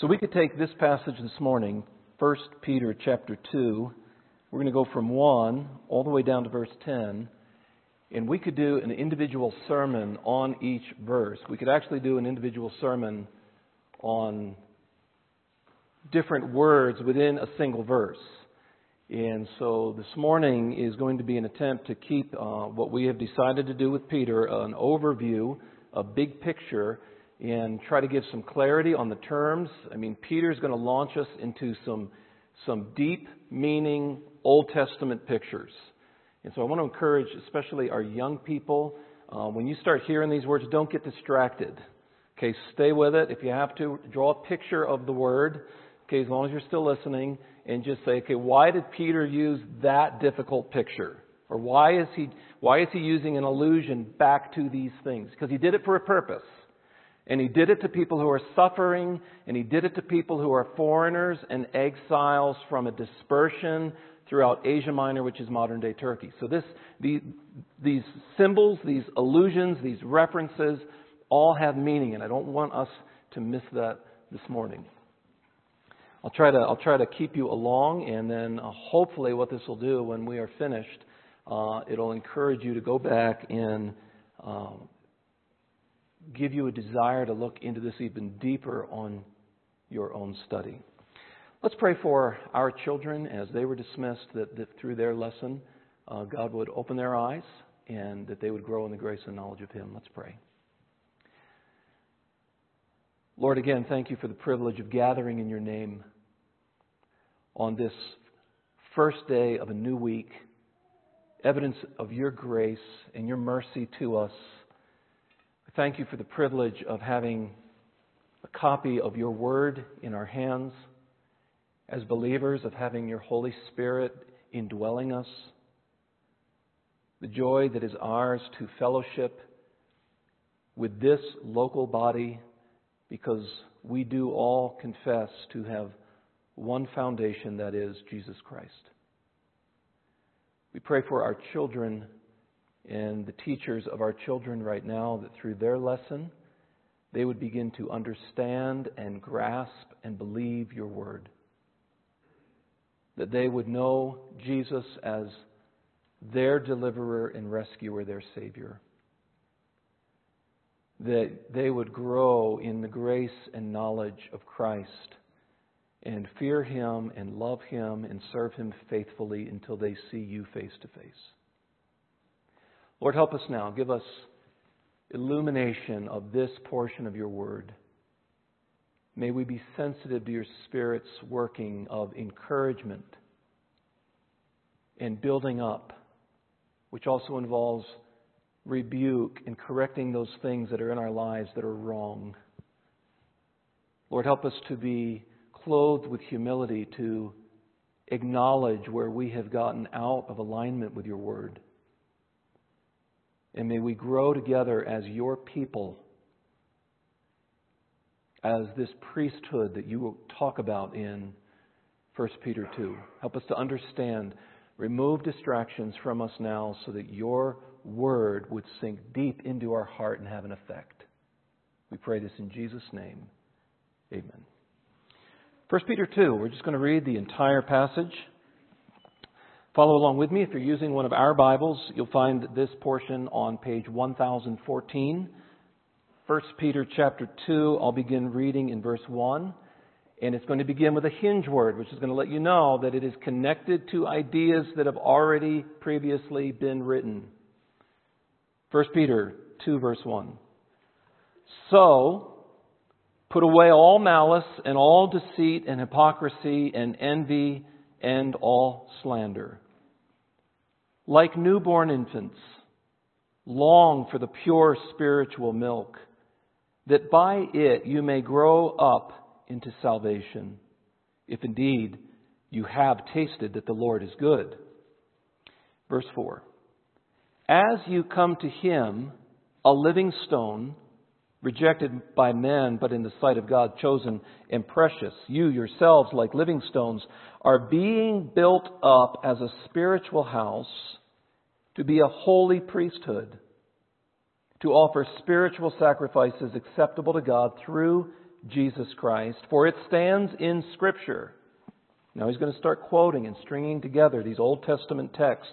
So we could take this passage this morning, 1 Peter chapter 2. We're going to go from 1 all the way down to verse 10. And we could do an individual sermon on each verse. We could actually do an individual sermon on different words within a single verse. And so this morning is going to be an attempt to keep uh, what we have decided to do with Peter an overview, a big picture, and try to give some clarity on the terms. I mean, Peter is going to launch us into some, some deep meaning Old Testament pictures. And so I want to encourage, especially our young people, uh, when you start hearing these words, don't get distracted. Okay, stay with it. If you have to, draw a picture of the word. Okay, as long as you're still listening, and just say, okay, why did Peter use that difficult picture? Or why is he why is he using an allusion back to these things? Because he did it for a purpose. And he did it to people who are suffering, and he did it to people who are foreigners and exiles from a dispersion throughout Asia Minor, which is modern day Turkey. So this, the, these symbols, these allusions, these references, all have meaning, and I don't want us to miss that this morning. I'll try to I'll try to keep you along, and then uh, hopefully, what this will do when we are finished, uh, it'll encourage you to go back and um, give you a desire to look into this even deeper on your own study. Let's pray for our children as they were dismissed that, that through their lesson, uh, God would open their eyes and that they would grow in the grace and knowledge of Him. Let's pray. Lord, again, thank you for the privilege of gathering in your name on this first day of a new week, evidence of your grace and your mercy to us. Thank you for the privilege of having a copy of your word in our hands as believers, of having your Holy Spirit indwelling us, the joy that is ours to fellowship with this local body because we do all confess to have one foundation that is Jesus Christ. We pray for our children and the teachers of our children right now that through their lesson, they would begin to understand and grasp and believe your word. That they would know Jesus as their deliverer and rescuer, their Savior. That they would grow in the grace and knowledge of Christ and fear Him and love Him and serve Him faithfully until they see you face to face. Lord, help us now. Give us illumination of this portion of your word. May we be sensitive to your Spirit's working of encouragement and building up, which also involves rebuke and correcting those things that are in our lives that are wrong. Lord, help us to be clothed with humility to acknowledge where we have gotten out of alignment with your word. And may we grow together as your people, as this priesthood that you talk about in 1 Peter 2. Help us to understand. Remove distractions from us now so that your word would sink deep into our heart and have an effect. We pray this in Jesus' name. Amen. 1 Peter 2, we're just going to read the entire passage. Follow along with me. If you're using one of our Bibles, you'll find this portion on page 1014. 1 Peter chapter 2, I'll begin reading in verse 1. And it's going to begin with a hinge word, which is going to let you know that it is connected to ideas that have already previously been written. 1 Peter 2, verse 1. So, Put away all malice and all deceit and hypocrisy and envy and all slander. Like newborn infants, long for the pure spiritual milk, that by it you may grow up into salvation, if indeed you have tasted that the Lord is good. Verse 4 As you come to him, a living stone, rejected by men, but in the sight of God, chosen and precious. You yourselves, like living stones, are being built up as a spiritual house to be a holy priesthood, to offer spiritual sacrifices acceptable to God through Jesus Christ, for it stands in Scripture. Now he's going to start quoting and stringing together these Old Testament texts.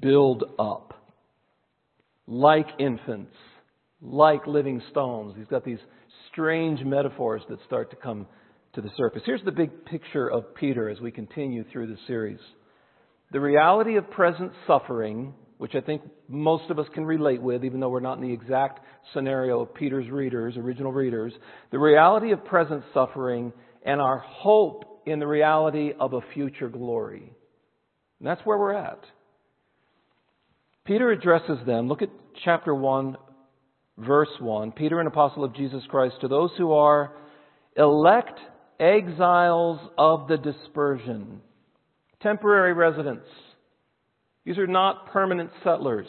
build up, like infants, like living stones. He's got these strange metaphors that start to come to the surface. Here's the big picture of Peter as we continue through the series. The reality of present suffering, which I think most of us can relate with, even though we're not in the exact scenario of Peter's readers, original readers, the reality of present suffering and our hope in the reality of a future glory. And that's where we're at. Peter addresses them. Look at chapter 1, verse 1. Peter, an apostle of Jesus Christ, to those who are elect exiles of the dispersion, temporary residents. These are not permanent settlers.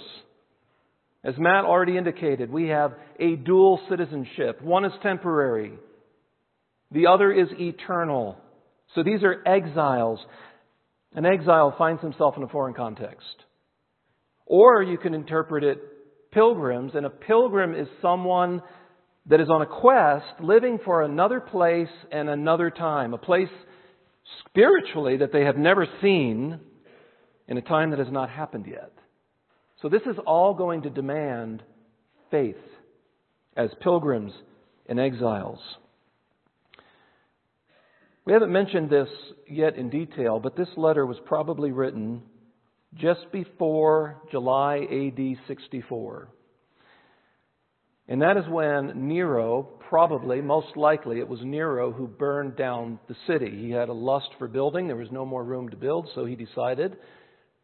As Matt already indicated, we have a dual citizenship. One is temporary, the other is eternal. So these are exiles. An exile finds himself in a foreign context. Or you can interpret it pilgrims, and a pilgrim is someone that is on a quest living for another place and another time, a place spiritually that they have never seen in a time that has not happened yet. So this is all going to demand faith as pilgrims and exiles. We haven't mentioned this yet in detail, but this letter was probably written just before July AD 64. And that is when Nero, probably, most likely, it was Nero who burned down the city. He had a lust for building. There was no more room to build, so he decided,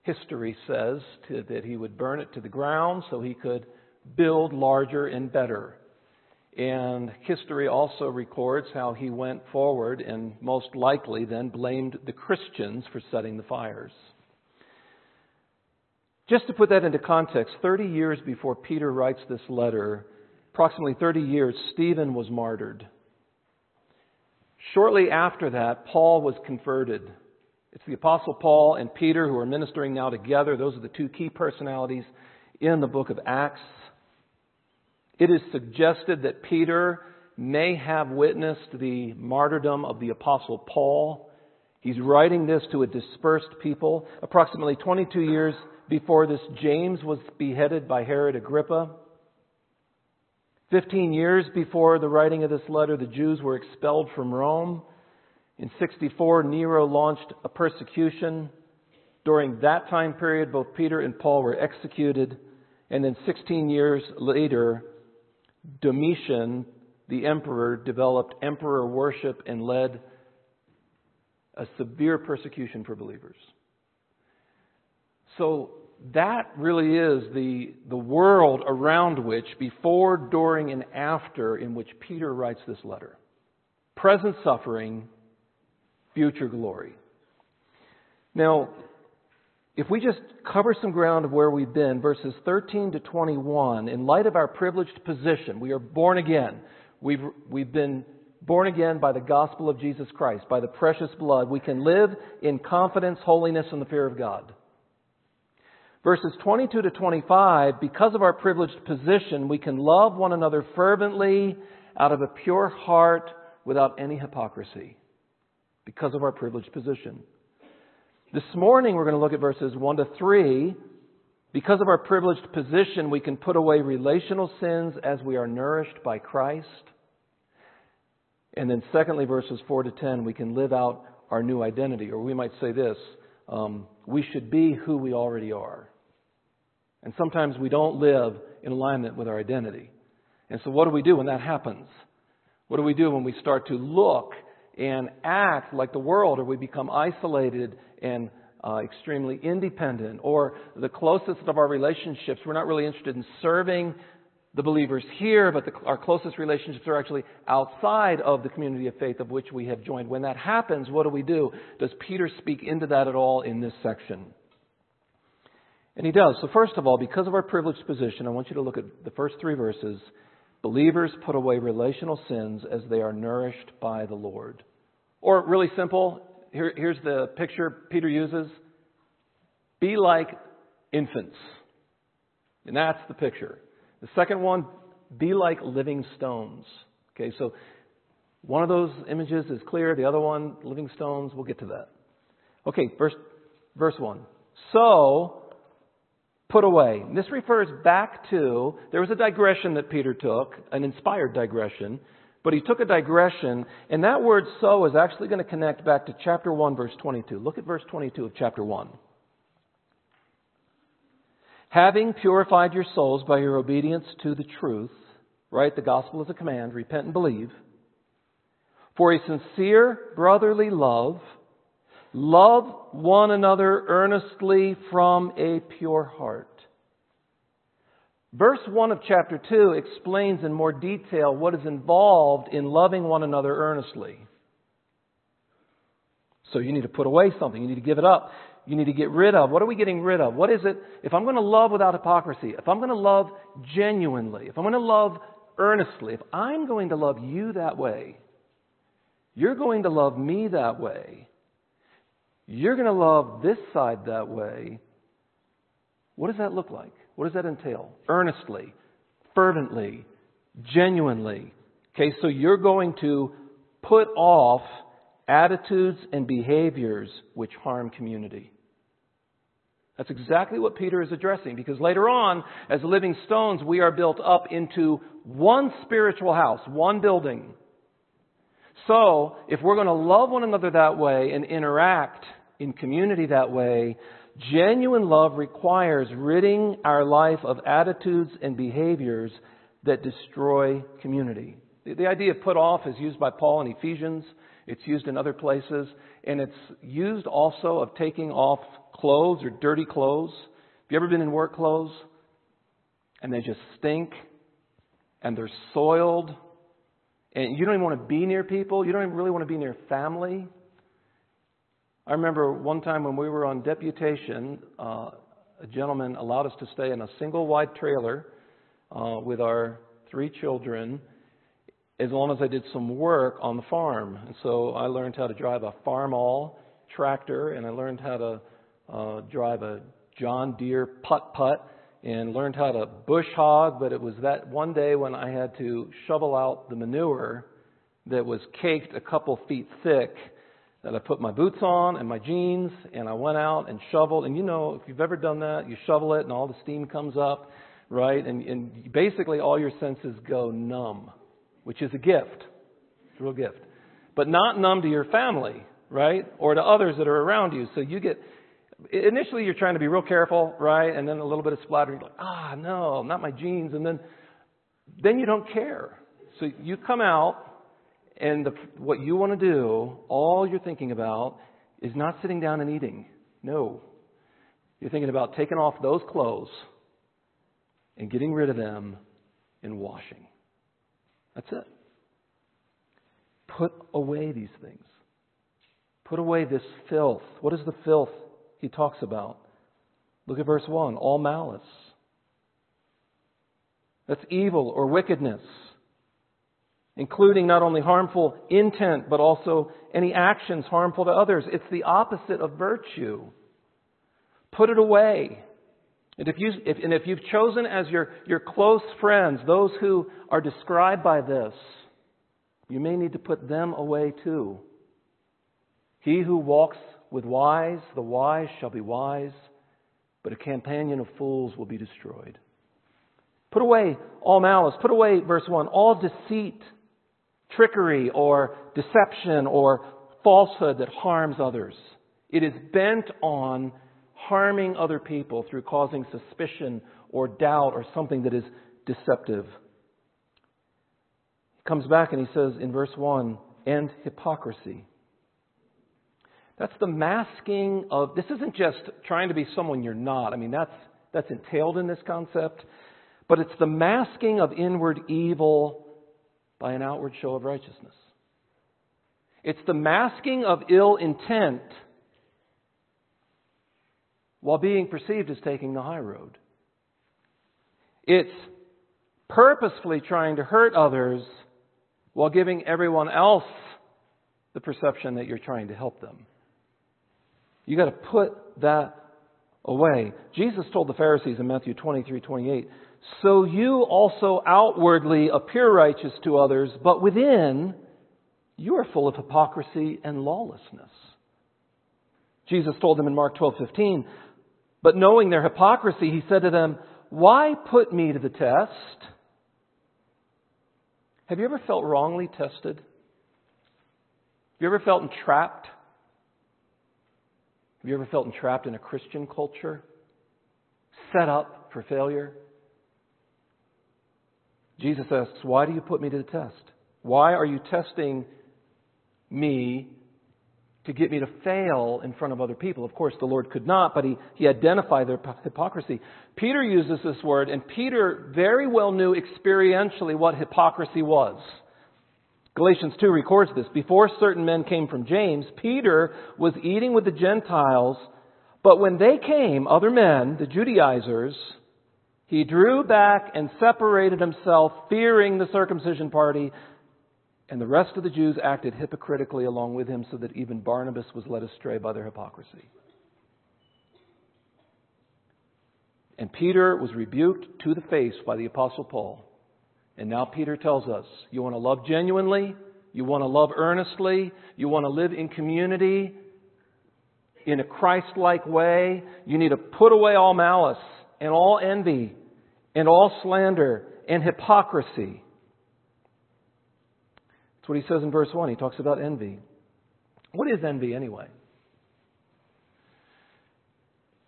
history says, to, that he would burn it to the ground so he could build larger and better. And history also records how he went forward and most likely then blamed the Christians for setting the fires. Just to put that into context, 30 years before Peter writes this letter, approximately 30 years, Stephen was martyred. Shortly after that, Paul was converted. It's the Apostle Paul and Peter who are ministering now together. Those are the two key personalities in the book of Acts. It is suggested that Peter may have witnessed the martyrdom of the Apostle Paul. He's writing this to a dispersed people. Approximately 22 years before this, James was beheaded by Herod Agrippa. 15 years before the writing of this letter, the Jews were expelled from Rome. In 64, Nero launched a persecution. During that time period, both Peter and Paul were executed. And then 16 years later, Domitian, the emperor, developed emperor worship and led a severe persecution for believers. So that really is the, the world around which, before, during, and after, in which Peter writes this letter. Present suffering, future glory. Now, if we just cover some ground of where we've been, verses 13 to 21, in light of our privileged position, we are born again. We've, we've been born again by the gospel of Jesus Christ, by the precious blood. We can live in confidence, holiness, and the fear of God. Verses 22 to 25, because of our privileged position, we can love one another fervently out of a pure heart without any hypocrisy. Because of our privileged position. This morning we're going to look at verses 1 to 3. Because of our privileged position, we can put away relational sins as we are nourished by Christ. And then, secondly, verses 4 to 10, we can live out our new identity. Or we might say this um, we should be who we already are. And sometimes we don't live in alignment with our identity. And so, what do we do when that happens? What do we do when we start to look and act like the world, or we become isolated and uh, extremely independent, or the closest of our relationships, we're not really interested in serving the believers here, but the, our closest relationships are actually outside of the community of faith of which we have joined. When that happens, what do we do? Does Peter speak into that at all in this section? And he does. So, first of all, because of our privileged position, I want you to look at the first three verses. Believers put away relational sins as they are nourished by the Lord. Or, really simple, here, here's the picture Peter uses be like infants. And that's the picture. The second one, be like living stones. Okay, so one of those images is clear, the other one, living stones, we'll get to that. Okay, verse, verse 1. So, put away. This refers back to, there was a digression that Peter took, an inspired digression, but he took a digression, and that word so is actually going to connect back to chapter 1, verse 22. Look at verse 22 of chapter 1 having purified your souls by your obedience to the truth, right? The gospel is a command, repent and believe. For a sincere brotherly love, love one another earnestly from a pure heart. Verse 1 of chapter 2 explains in more detail what is involved in loving one another earnestly. So you need to put away something. You need to give it up you need to get rid of. What are we getting rid of? What is it? If I'm going to love without hypocrisy, if I'm going to love genuinely, if I'm going to love earnestly, if I'm going to love you that way, you're going to love me that way, you're going to love this side that way, what does that look like? What does that entail? Earnestly, fervently, genuinely. Okay, so you're going to put off attitudes and behaviors which harm community. That's exactly what Peter is addressing because later on, as living stones, we are built up into one spiritual house, one building. So, if we're going to love one another that way and interact in community that way, genuine love requires ridding our life of attitudes and behaviors that destroy community. The idea of put off is used by Paul in Ephesians. It's used in other places. And it's used also of taking off clothes or dirty clothes. Have you ever been in work clothes? And they just stink and they're soiled and you don't even want to be near people. You don't even really want to be near family. I remember one time when we were on deputation, uh, a gentleman allowed us to stay in a single wide trailer uh, with our three children as long as I did some work on the farm. And so I learned how to drive a Farmall tractor and I learned how to uh, drive a John Deere putt putt and learned how to bush hog, but it was that one day when I had to shovel out the manure that was caked a couple feet thick that I put my boots on and my jeans and I went out and shoveled. And you know, if you've ever done that, you shovel it and all the steam comes up, right? And, and basically all your senses go numb, which is a gift. It's a real gift. But not numb to your family, right? Or to others that are around you. So you get initially you're trying to be real careful, right? And then a little bit of splattering, like, ah, no, not my jeans. And then, then you don't care. So you come out, and the, what you want to do, all you're thinking about is not sitting down and eating. No. You're thinking about taking off those clothes and getting rid of them and washing. That's it. Put away these things. Put away this filth. What is the filth he talks about. Look at verse 1 all malice. That's evil or wickedness, including not only harmful intent, but also any actions harmful to others. It's the opposite of virtue. Put it away. And if, you, if, and if you've chosen as your, your close friends those who are described by this, you may need to put them away too. He who walks with wise, the wise shall be wise, but a companion of fools will be destroyed. Put away all malice. Put away, verse 1, all deceit. trickery or deception or falsehood that harms others. It is bent on harming other people through causing suspicion or doubt or something that is deceptive. He comes back and he says in verse 1 and hypocrisy. That's the masking of, this isn't just trying to be someone you're not. I mean, that's, that's entailed in this concept. But it's the masking of inward evil by an outward show of righteousness. It's the masking of ill intent while being perceived as taking the high road. It's purposefully trying to hurt others while giving everyone else the perception that you're trying to help them. You got to put that away. Jesus told the Pharisees in Matthew 23, 28, so you also outwardly appear righteous to others, but within you are full of hypocrisy and lawlessness. Jesus told them in Mark 12:15, but knowing their hypocrisy, he said to them, "Why put me to the test? Have you ever felt wrongly tested? Have you ever felt entrapped? Have you ever felt entrapped in a Christian culture? Set up for failure? Jesus asks, Why do you put me to the test? Why are you testing me to get me to fail in front of other people? Of course, the Lord could not, but he, he identified their hypocrisy. Peter uses this word, and Peter very well knew experientially what hypocrisy was. Galatians 2 records this. Before certain men came from James, Peter was eating with the Gentiles, but when they came, other men, the Judaizers, he drew back and separated himself, fearing the circumcision party, and the rest of the Jews acted hypocritically along with him, so that even Barnabas was led astray by their hypocrisy. And Peter was rebuked to the face by the Apostle Paul. And now Peter tells us you want to love genuinely, you want to love earnestly, you want to live in community in a Christ like way, you need to put away all malice and all envy and all slander and hypocrisy. That's what he says in verse 1. He talks about envy. What is envy anyway?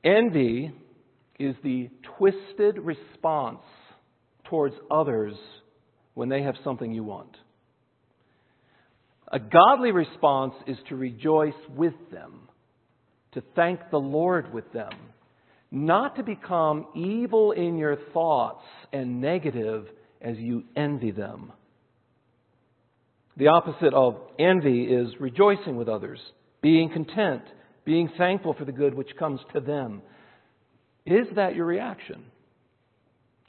Envy is the twisted response towards others when they have something you want. A godly response is to rejoice with them, to thank the Lord with them, not to become evil in your thoughts and negative as you envy them. The opposite of envy is rejoicing with others, being content, being thankful for the good which comes to them. Is that your reaction?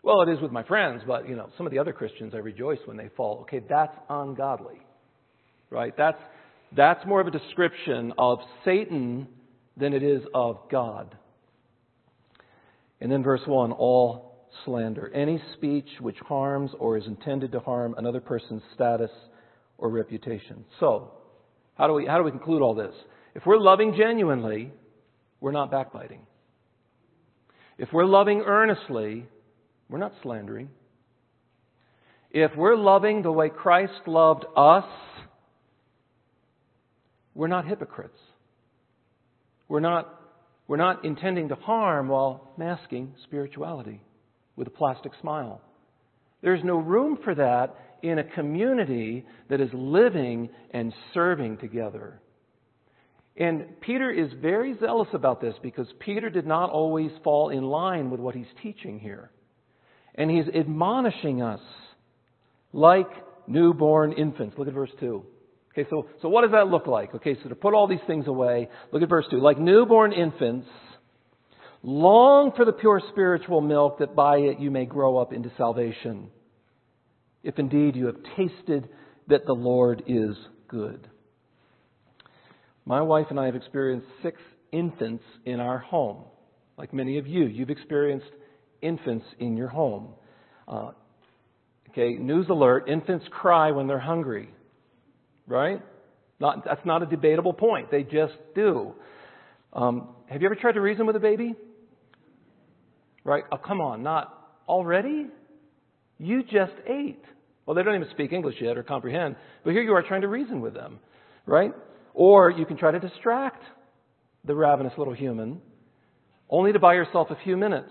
Well, it is with my friends, but you know, some of the other Christians I rejoice when they fall. Okay, that's ungodly. Right? That's that's more of a description of Satan than it is of God. And then verse 1 all slander. Any speech which harms or is intended to harm another person's status or reputation. So, how do we, how do we conclude all this? If we're loving genuinely, we're not backbiting. If we're loving earnestly, we're not slandering. If we're loving the way Christ loved us, we're not hypocrites. We're not we're not intending to harm while masking spirituality with a plastic smile. There's no room for that in a community that is living and serving together. And Peter is very zealous about this because Peter did not always fall in line with what he's teaching here. And he's admonishing us like newborn infants. Look at verse 2. Okay, so, so what does that look like? Okay, so to put all these things away, look at verse 2. Like newborn infants, long for the pure spiritual milk that by it you may grow up into salvation. If indeed you have tasted that the Lord is good. My wife and I have experienced six infants in our home. Like many of you, you've experienced infants in your home. Uh, okay, news alert infants cry when they're hungry right? Not, that's not a debatable point. They just do. Um, have you ever tried to reason with a baby? Right? Oh, come on, not already? You just ate, Well, they don't even speak English yet or comprehend, but here you are trying to reason with them, right? Or you can try to distract the ravenous little human only to buy yourself a few minutes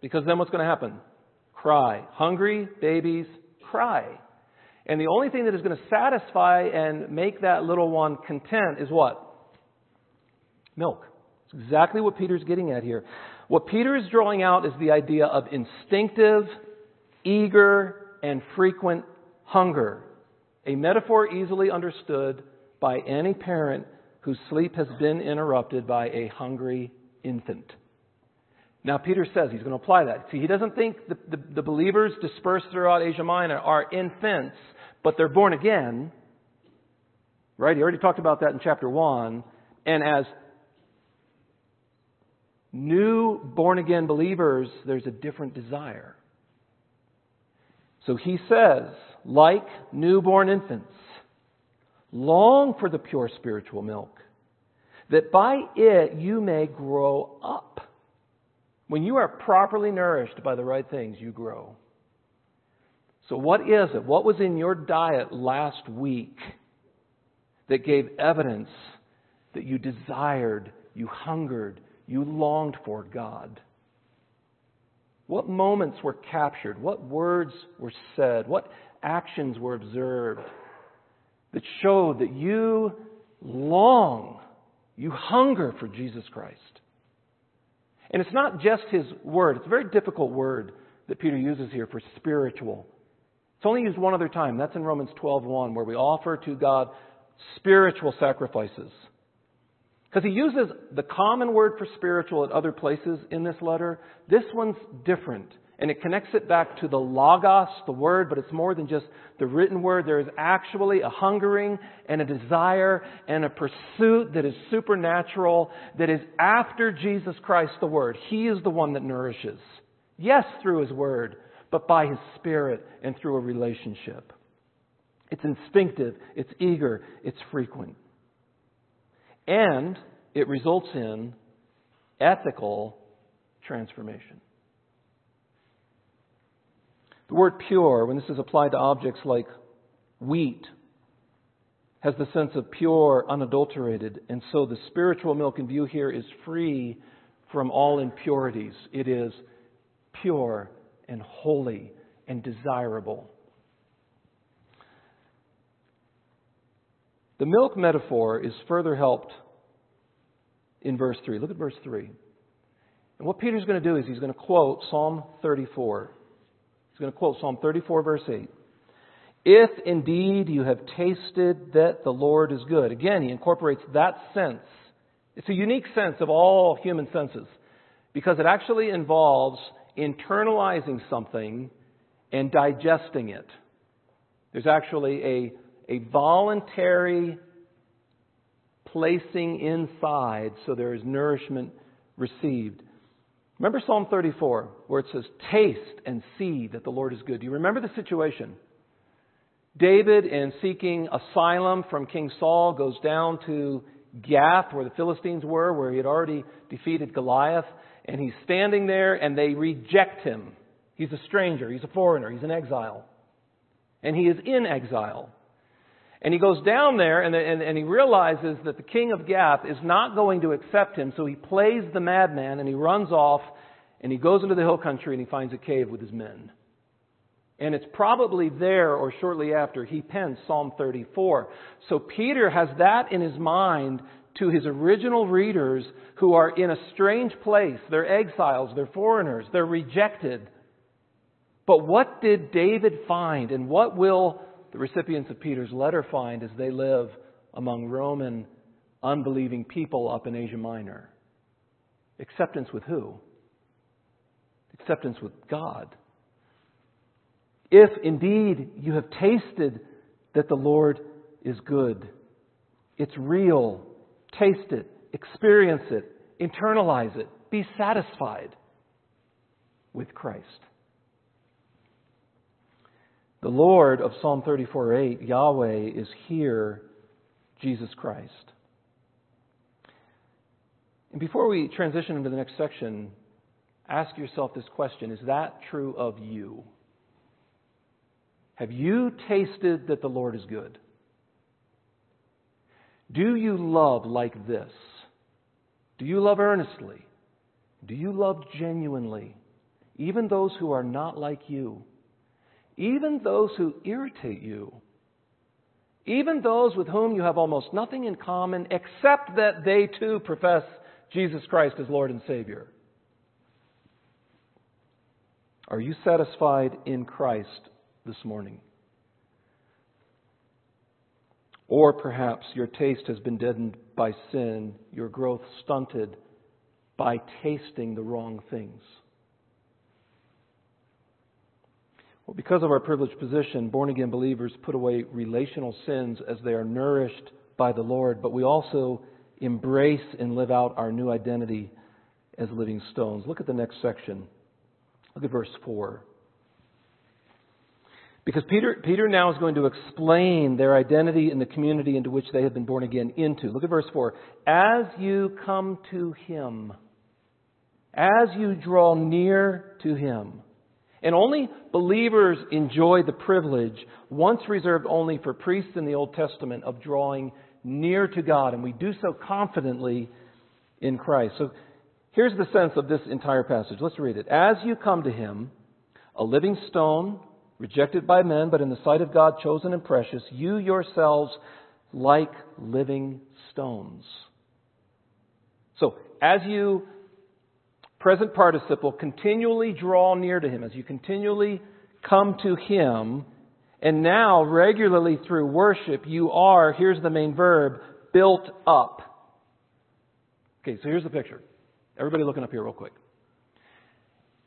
because then what's going to happen? Cry. Hungry babies cry. And the only thing that is going to satisfy and make that little one content is what? Milk. It's exactly what Peter's getting at here. What Peter is drawing out is the idea of instinctive, eager, and frequent hunger. A metaphor easily understood by any parent whose sleep has been interrupted by a hungry infant. Now, Peter says he's going to apply that. See, he doesn't think the, the, the believers dispersed throughout Asia Minor are infants, but they're born again. Right? He already talked about that in chapter 1. And as new born again believers, there's a different desire. So he says, like newborn infants, long for the pure spiritual milk, that by it you may grow up. When you are properly nourished by the right things, you grow. So, what is it? What was in your diet last week that gave evidence that you desired, you hungered, you longed for God? What moments were captured? What words were said? What actions were observed that showed that you long, you hunger for Jesus Christ? And it's not just his word, it's a very difficult word that Peter uses here for spiritual. It's only used one other time. That's in Romans 12:1 where we offer to God spiritual sacrifices. Because he uses the common word for spiritual at other places in this letter. This one's different. And it connects it back to the logos, the word, but it's more than just the written word. There is actually a hungering and a desire and a pursuit that is supernatural, that is after Jesus Christ, the word. He is the one that nourishes. Yes, through his word, but by his spirit and through a relationship. It's instinctive, it's eager, it's frequent. And it results in ethical transformation. The word pure, when this is applied to objects like wheat, has the sense of pure, unadulterated. And so the spiritual milk in view here is free from all impurities. It is pure and holy and desirable. The milk metaphor is further helped in verse 3. Look at verse 3. And what Peter's going to do is he's going to quote Psalm 34. He's going to quote Psalm 34, verse 8. If indeed you have tasted that the Lord is good. Again, he incorporates that sense. It's a unique sense of all human senses because it actually involves internalizing something and digesting it. There's actually a a voluntary placing inside so there is nourishment received. Remember Psalm 34, where it says, Taste and see that the Lord is good. Do you remember the situation? David, in seeking asylum from King Saul, goes down to Gath, where the Philistines were, where he had already defeated Goliath, and he's standing there and they reject him. He's a stranger, he's a foreigner, he's an exile. And he is in exile. And he goes down there and, and, and, he realizes that the king of Gath is not going to accept him, so he plays the madman and he runs off and he goes into the hill country and he finds a cave with his men. And it's probably there or shortly after he pens Psalm 34. So Peter has that in his mind to his original readers who are in a strange place. They're exiles, they're foreigners, they're rejected. But what did David find and what will the recipients of Peter's letter find as they live among Roman unbelieving people up in Asia Minor. Acceptance with who? Acceptance with God. If indeed you have tasted that the Lord is good, it's real. Taste it, experience it, internalize it, be satisfied with Christ. The Lord of Psalm 34:8, Yahweh, is here, Jesus Christ. And before we transition into the next section, ask yourself this question Is that true of you? Have you tasted that the Lord is good? Do you love like this? Do you love earnestly? Do you love genuinely? Even those who are not like you? Even those who irritate you? Even those with whom you have almost nothing in common except that they too profess Jesus Christ as Lord and Savior? Are you satisfied in Christ this morning? Or perhaps your taste has been deadened by sin, your growth stunted by tasting the wrong things. Well, because of our privileged position, born again believers put away relational sins as they are nourished by the Lord, but we also embrace and live out our new identity as living stones. Look at the next section. Look at verse 4. Because Peter, Peter now is going to explain their identity in the community into which they have been born again into. Look at verse 4. As you come to him, as you draw near to him, and only believers enjoy the privilege, once reserved only for priests in the Old Testament, of drawing near to God. And we do so confidently in Christ. So here's the sense of this entire passage. Let's read it. As you come to him, a living stone, rejected by men, but in the sight of God chosen and precious, you yourselves like living stones. So, as you, present participle, continually draw near to Him, as you continually come to Him, and now regularly through worship, you are, here's the main verb, built up. Okay, so here's the picture. Everybody looking up here real quick.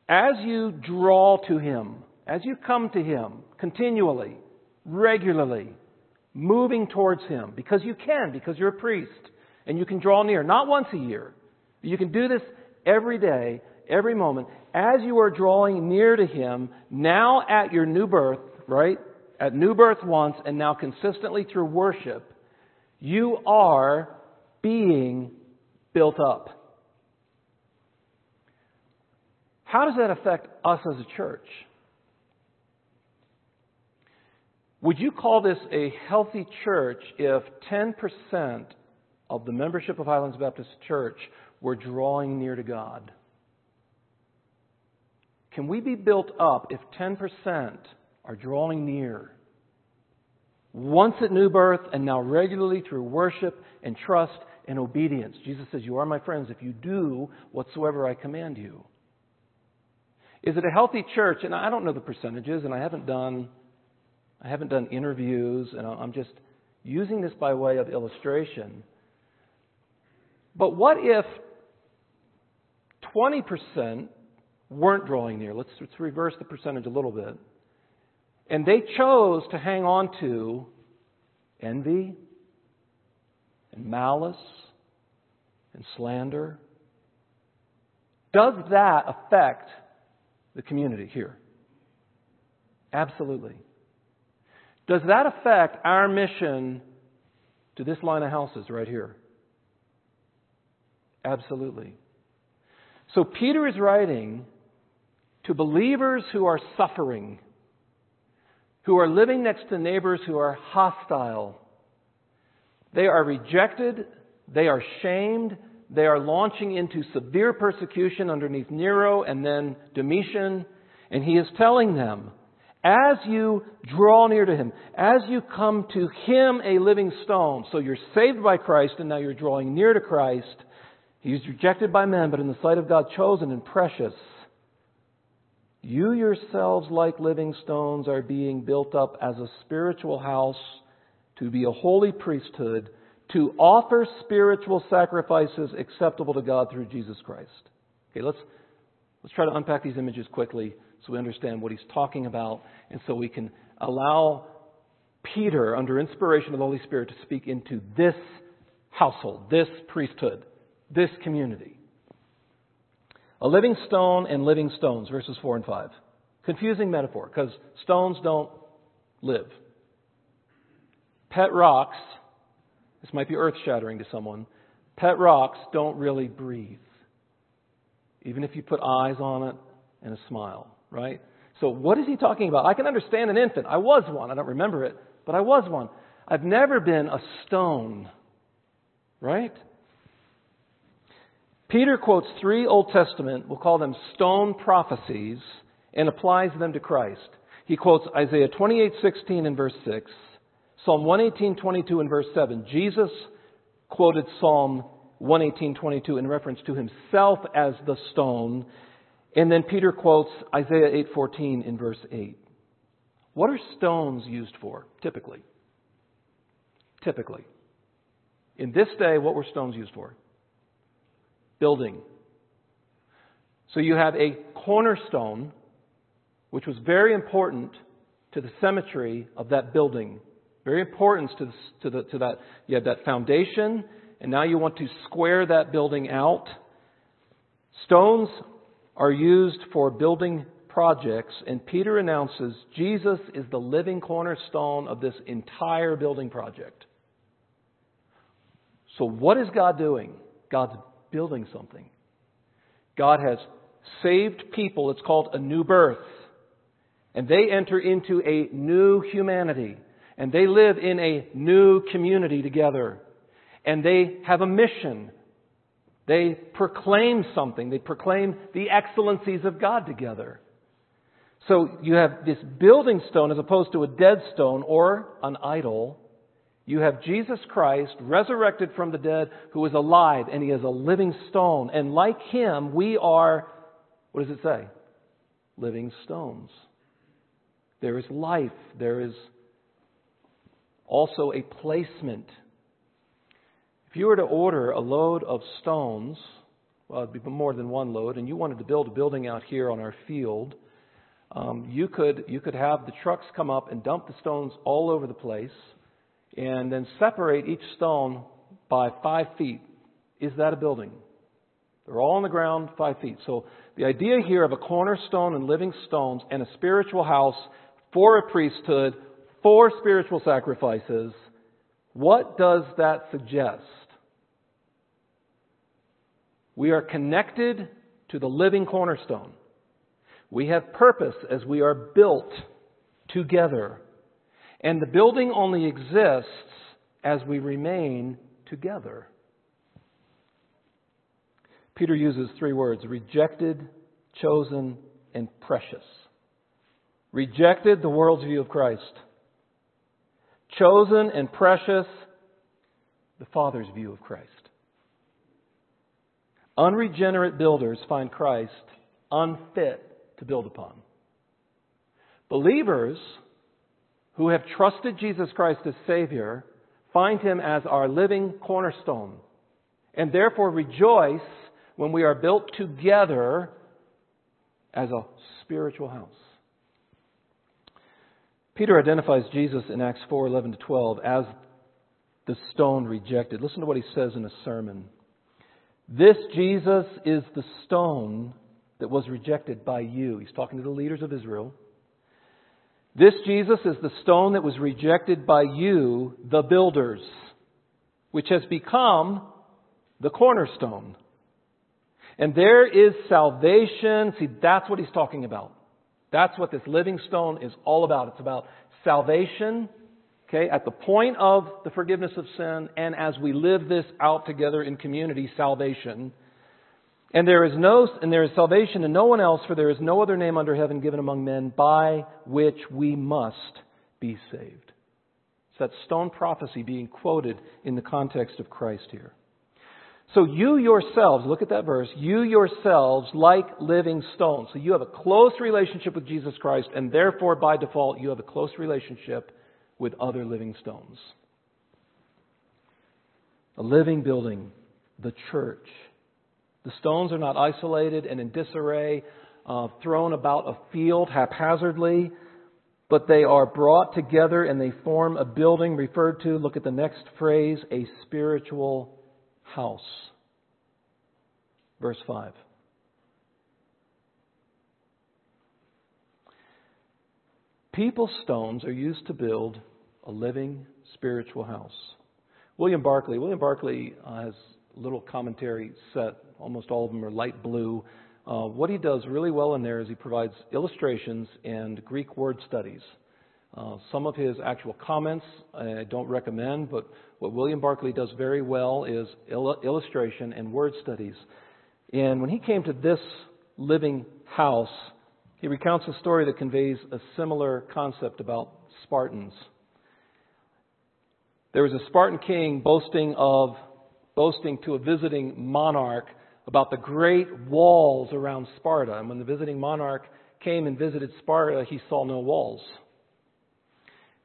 As you draw to Him, as you come to Him continually, regularly, moving towards Him, because you can, because you're a priest, and you can draw near, not once a year. You can do this every day, every moment. As you are drawing near to Him, now at your new birth, right? At new birth once, and now consistently through worship, you are being built up. How does that affect us as a church? Would you call this a healthy church if 10% of the membership of Highlands Baptist Church were drawing near to God? Can we be built up if 10% are drawing near? Once at new birth and now regularly through worship and trust and obedience. Jesus says, You are my friends if you do whatsoever I command you. Is it a healthy church? And I don't know the percentages, and I haven't done I haven't done interviews, and I'm just using this by way of illustration. But what if 20% weren't drawing near? Let's, let's reverse the percentage a little bit. And they chose to hang on to envy and malice and slander. Does that affect the community here? Absolutely. Does that affect our mission to this line of houses right here? Absolutely. So Peter is writing to believers who are suffering, who are living next to neighbors who are hostile. They are rejected, they are shamed, they are launching into severe persecution underneath Nero and then Domitian, and he is telling them, as you draw near to Him, as you come to Him, a living stone, so you're saved by Christ and now you're drawing near to Christ. He's rejected by men, but in the sight of God, chosen and precious. You yourselves, like living stones, are being built up as a spiritual house to be a holy priesthood, to offer spiritual sacrifices acceptable to God through Jesus Christ. Okay, let's, let's try to unpack these images quickly so we understand what he's talking about, and so we can allow Peter, under inspiration of the Holy Spirit, to speak into this household, this priesthood, this community. A living stone and living stones, verses 4 and 5. Confusing metaphor, because stones don't live. Pet rocks, this might be earth shattering to someone, pet rocks don't really breathe. Even if you put eyes on it and a smile right? So, what is he talking about? I can understand an infant. I was one. I don't remember it, but I was one. I've never been a stone. Right? Peter quotes three Old Testament, we'll call them stone prophecies, and applies them to Christ. He quotes Isaiah 28:16 in verse 6, Psalm 118:22 in verse 7. Jesus quoted Psalm 118:22 in reference to himself as the stone, and then Peter quotes Isaiah 8:14 in verse 8. What are stones used for typically? Typically. In this day, what were stones used for? Building. So you have a cornerstone, which was very important to the symmetry of that building. Very important to, the, to, the, to that. You have that foundation, and now you want to square that building out. Stones are used for building projects, and Peter announces Jesus is the living cornerstone of this entire building project. So, what is God doing? God's building something. God has saved people. It's called a new birth. And they enter into a new humanity. And they live in a new community together. And they have a mission. They proclaim something. They proclaim the excellencies of God together. So you have this building stone as opposed to a dead stone or an idol you have Jesus Christ, resurrected from the dead, who is alive, and he is a living stone. And like him, we are, what does it say? Living stones. There is life. There is also a placement. If you were to order a load of stones, well, it'd be more than one load, and you wanted to build a building out here on our field, um, you could you could have the trucks come up and dump the stones all over the place and then separate each stone by five feet. Is that a building? They're all on the ground, five feet. So the idea here of a cornerstone and living stones and a spiritual house for a priesthood, for spiritual sacrifices, what does that suggest? We are connected to the living cornerstone. We have purpose as we are built together and the building only exists as we remain together. Peter uses three words rejected, chosen, and precious. Rejected, the world's view of Christ. Chosen and precious, the Father's view of Christ. Unregenerate builders find Christ unfit to build upon. Believers who have trusted Jesus Christ as Savior find Him as our living cornerstone and therefore rejoice when we are built together as a spiritual house. Peter identifies Jesus in Acts 4 11 to 12 as the stone rejected. Listen to what he says in a sermon. This Jesus is the stone that was rejected by you. He's talking to the leaders of Israel. This Jesus is the stone that was rejected by you, the builders, which has become the cornerstone. And there is salvation. See, that's what he's talking about. That's what this living stone is all about. It's about salvation, okay, at the point of the forgiveness of sin, and as we live this out together in community, salvation. And there is no, and there is salvation in no one else, for there is no other name under heaven given among men by which we must be saved. It's that stone prophecy being quoted in the context of Christ here. So you yourselves, look at that verse, you yourselves like living stones. So you have a close relationship with Jesus Christ, and therefore by default you have a close relationship with other living stones. A living building, the church the stones are not isolated and in disarray, uh, thrown about a field haphazardly, but they are brought together and they form a building referred to, look at the next phrase, a spiritual house. Verse 5. People's stones are used to build a living spiritual house. William Barclay. William Barclay uh, has a little commentary set Almost all of them are light blue Uh, what he does really well in there is he provides illustrations and Greek word studies. Uh, some of his actual comments I don't recommend, but what William Barclay does very well is il- illustration and word studies. And when he came to this living house, he recounts a story that conveys a similar concept about Spartans. There was a Spartan king boasting of boasting to a visiting monarch about the great walls around Sparta. And when the visiting monarch came and visited Sparta, he saw no walls.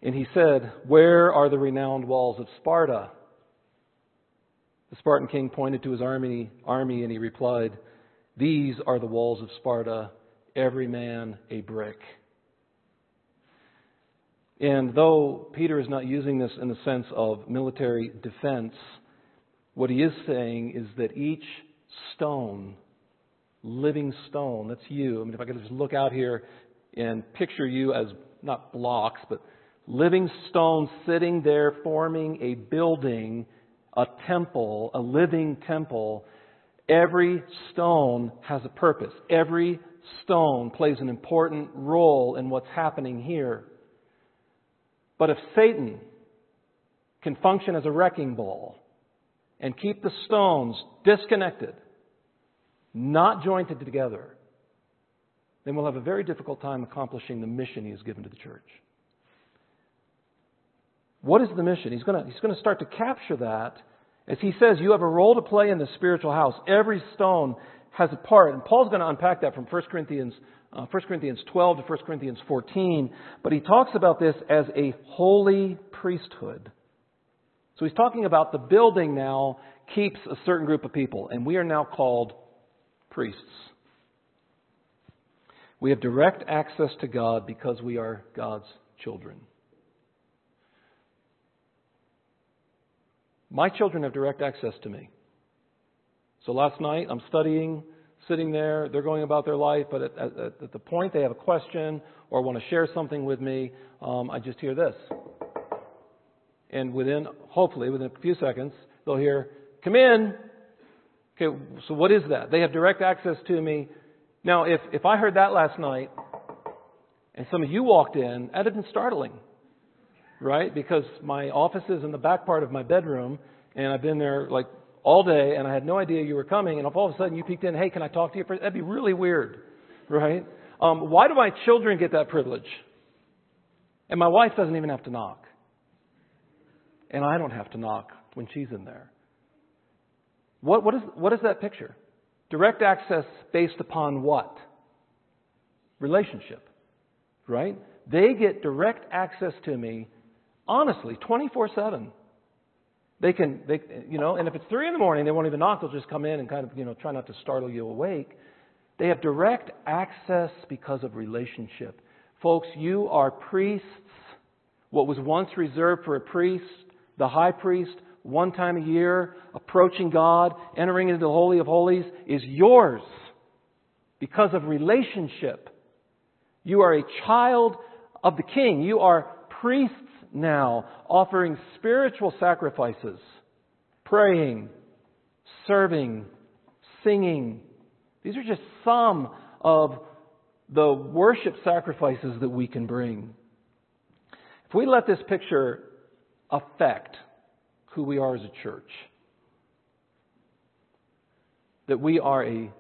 And he said, Where are the renowned walls of Sparta? The Spartan king pointed to his army, army and he replied, These are the walls of Sparta, every man a brick. And though Peter is not using this in the sense of military defense, what he is saying is that each stone, living stone, that's you. I mean, if I could just look out here and picture you as not blocks, but living stones sitting there forming a building, a temple, a living temple. Every stone has a purpose. Every stone plays an important role in what's happening here. But if Satan can function as a wrecking ball and keep the stones disconnected, not jointed together, then we'll have a very difficult time accomplishing the mission he has given to the church. What is the mission? He's going to, he's to start to capture that as he says, You have a role to play in the spiritual house. Every stone has a part. And Paul's going to unpack that from 1 Corinthians uh, 1 Corinthians 12 to 1 Corinthians 14, but he talks about this as a holy priesthood. So he's talking about the building now keeps a certain group of people, and we are now called priests. We have direct access to God because we are God's children. My children have direct access to me. So last night I'm studying sitting there, they're going about their life, but at, at, at the point they have a question or want to share something with me, um, I just hear this. And within, hopefully, within a few seconds, they'll hear, come in. Okay, so what is that? They have direct access to me. Now, if, if I heard that last night, and some of you walked in, that'd have been startling, right? Because my office is in the back part of my bedroom, and I've been there like all day and I had no idea you were coming, and if all of a sudden you peeked in, hey, can I talk to you? That'd be really weird, right? Um, why do my children get that privilege? And my wife doesn't even have to knock. And I don't have to knock when she's in there. What, what, is, what is that picture? Direct access based upon what? Relationship, right? They get direct access to me, honestly, 24 7. They can, they, you know, and if it's three in the morning, they won't even knock. They'll just come in and kind of, you know, try not to startle you awake. They have direct access because of relationship. Folks, you are priests. What was once reserved for a priest, the high priest, one time a year, approaching God, entering into the Holy of Holies, is yours because of relationship. You are a child of the King. You are priests now, offering spiritual sacrifices, praying, serving, singing. These are just some of the worship sacrifices that we can bring. If we let this picture affect who we are as a church, that we are a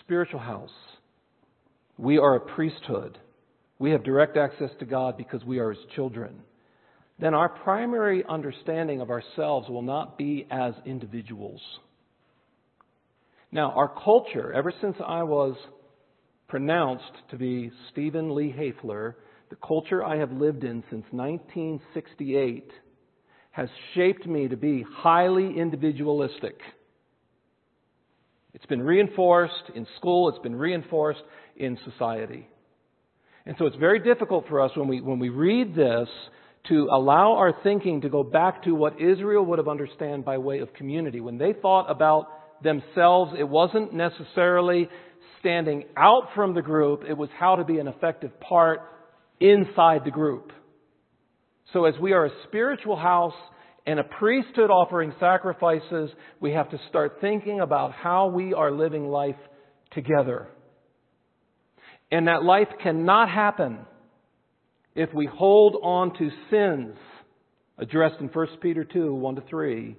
spiritual house, we are a priesthood, we have direct access to God because we are His children. Then our primary understanding of ourselves will not be as individuals. Now, our culture, ever since I was pronounced to be Stephen Lee Hafler, the culture I have lived in since 1968 has shaped me to be highly individualistic. It's been reinforced in school, it's been reinforced in society. And so it's very difficult for us when we, when we read this to allow our thinking to go back to what Israel would have understood by way of community. When they thought about themselves, it wasn't necessarily standing out from the group, it was how to be an effective part inside the group. So as we are a spiritual house and a priesthood offering sacrifices, we have to start thinking about how we are living life together And that life cannot happen if we hold on to sins addressed in 1 Peter 2 1 to 3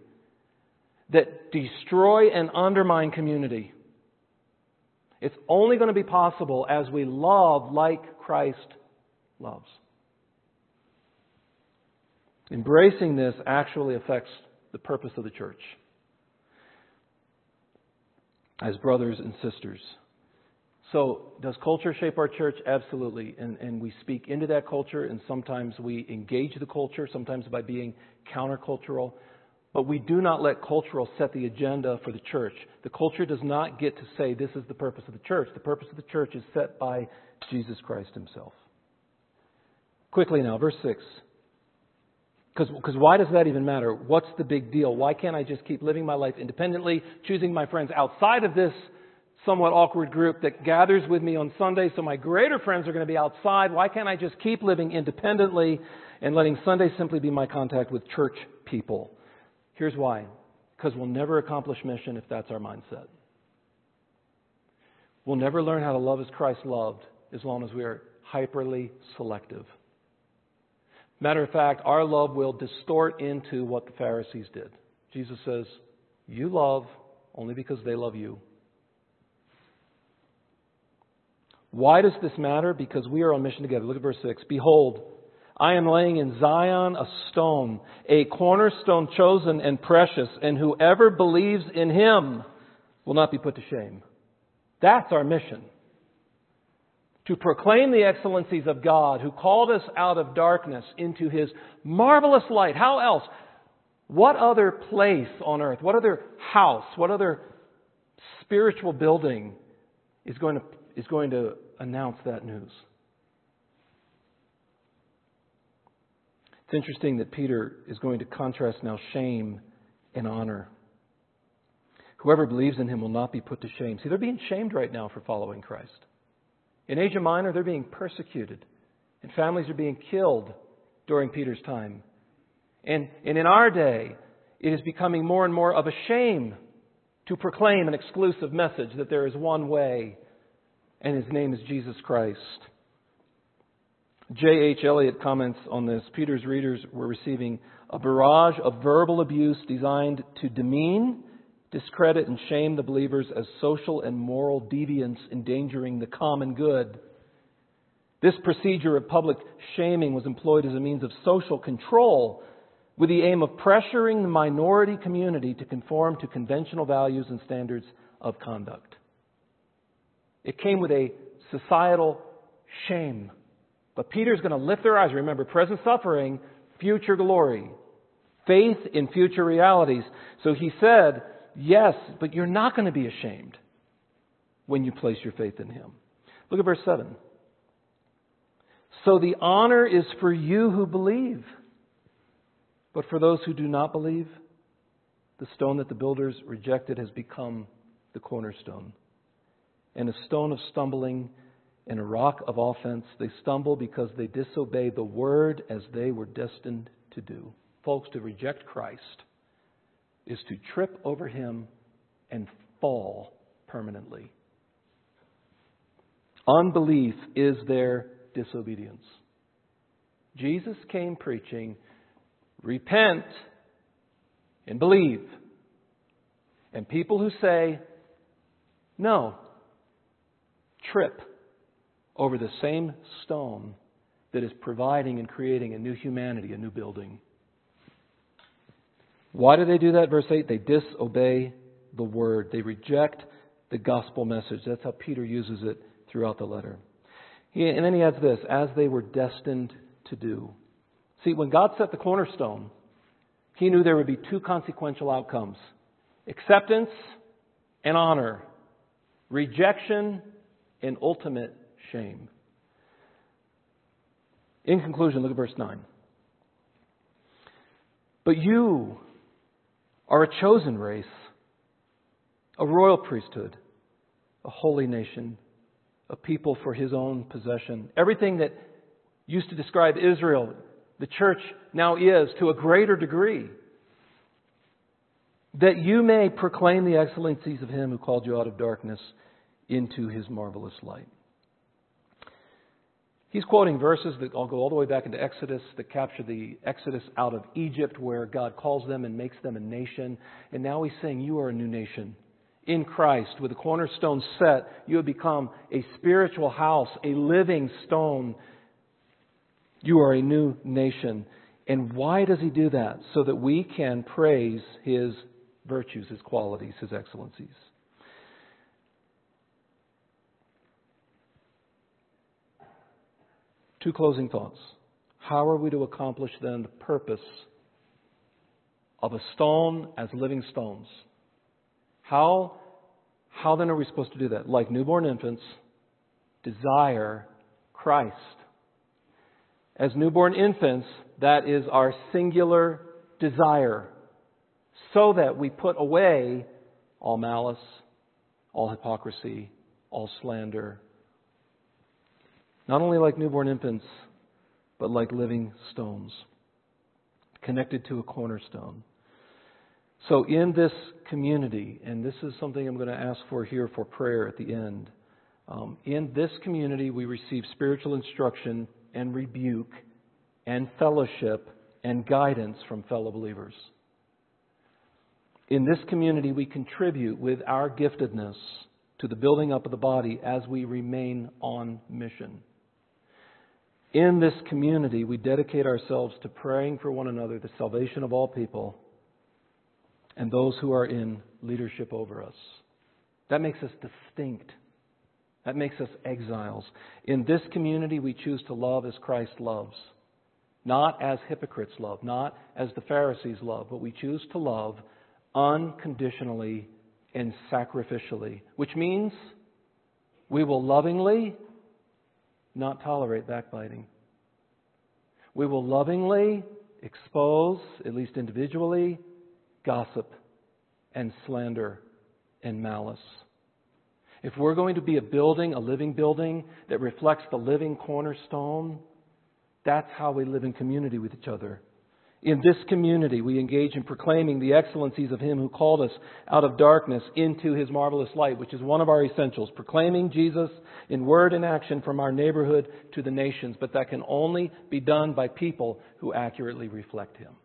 that destroy and undermine community. It's only going to be possible as we love like Christ loves. Embracing this actually affects the purpose of the church as brothers and sisters. So, does culture shape our church? Absolutely. And, and we speak into that culture, and sometimes we engage the culture, sometimes by being countercultural. But we do not let cultural set the agenda for the church. The culture does not get to say this is the purpose of the church. The purpose of the church is set by Jesus Christ Himself. Quickly now, verse 6. Because why does that even matter? What's the big deal? Why can't I just keep living my life independently, choosing my friends outside of this somewhat awkward group that gathers with me on Sunday, so my greater friends are going to be outside? Why can't I just keep living independently and letting Sunday simply be my contact with church people? Here's why. Because we'll never accomplish mission if that's our mindset. We'll never learn how to love as Christ loved as long as we are hyperly selective. Matter of fact, our love will distort into what the Pharisees did. Jesus says, You love only because they love you. Why does this matter? Because we are on mission together. Look at verse 6. Behold, I am laying in Zion a stone, a cornerstone chosen and precious, and whoever believes in him will not be put to shame. That's our mission to proclaim the excellencies of God who called us out of darkness into his marvelous light. How else? What other place on earth, what other house, what other spiritual building is going to, is going to announce that news? It's interesting that Peter is going to contrast now shame and honor. Whoever believes in him will not be put to shame. See, they're being shamed right now for following Christ. In Asia Minor, they're being persecuted, and families are being killed during Peter's time. And, and in our day, it is becoming more and more of a shame to proclaim an exclusive message that there is one way, and his name is Jesus Christ. J.H. Elliott comments on this. Peter's readers were receiving a barrage of verbal abuse designed to demean discredit and shame the believers as social and moral deviants endangering the common good. This procedure of public shaming was employed as a means of social control with the aim of pressuring the minority community to conform to conventional values and standards of conduct. It came with a societal shame. But Peter's going to lift their eyes. Remember, present suffering, future glory, faith in future realities. So he said, Yes, but you're not going to be ashamed when you place your faith in Him. Look at verse 7. So the honor is for you who believe. But for those who do not believe, the stone that the builders rejected has become the cornerstone. And a stone of stumbling and a rock of offense. They stumble because they disobey the word as they were destined to do. Folks, to reject Christ is to trip over him and fall permanently. Unbelief is their disobedience. Jesus came preaching, repent and believe. And people who say, no, trip over the same stone that is providing and creating a new humanity, a new building. Why do they do that? Verse 8 they disobey the word, they reject the gospel message. That's how Peter uses it throughout the letter. He, and then he adds this as they were destined to do. See, when God set the cornerstone, he knew there would be two consequential outcomes acceptance and honor, rejection and ultimate shame. In conclusion, look at verse 9. But you, are a chosen race, a royal priesthood, a holy nation, a people for his own possession. Everything that used to describe Israel, the church now is to a greater degree. That you may proclaim the excellencies of him who called you out of darkness into his marvelous light. He's quoting verses that all go all the way back into Exodus that capture the Exodus out of Egypt where God calls them and makes them a nation. And now he's saying, You are a new nation. In Christ, with the cornerstone set, you have become a spiritual house, a living stone. You are a new nation. And why does he do that? So that we can praise his virtues, his qualities, his excellencies. Two closing thoughts. How are we to accomplish then the purpose of a stone as living stones? How, how then are we supposed to do that? Like newborn infants, desire Christ. As newborn infants, that is our singular desire. So that we put away all malice, all hypocrisy, all slander, not only like newborn infants, but like living stones, connected to a cornerstone. So, in this community, and this is something I'm going to ask for here for prayer at the end, um, in this community we receive spiritual instruction and rebuke and fellowship and guidance from fellow believers. In this community, we contribute with our giftedness to the building up of the body as we remain on mission. In this community, we dedicate ourselves to praying for one another, the salvation of all people, and those who are in leadership over us. That makes us distinct. That makes us exiles. In this community, we choose to love as Christ loves. Not as hypocrites love, not as the Pharisees love, but we choose to love unconditionally and sacrificially, which means we will lovingly not tolerate backbiting. We will lovingly expose, at least individually, gossip and slander and malice. If we're going to be a building, a living building that reflects the living cornerstone, that's how we live in community with each other. In this community, we engage in proclaiming the excellencies of Him who called us out of darkness into His marvelous light, which is one of our essentials. Proclaiming Jesus in word and action from our neighborhood to the nations, but that can only be done by people who accurately reflect Him.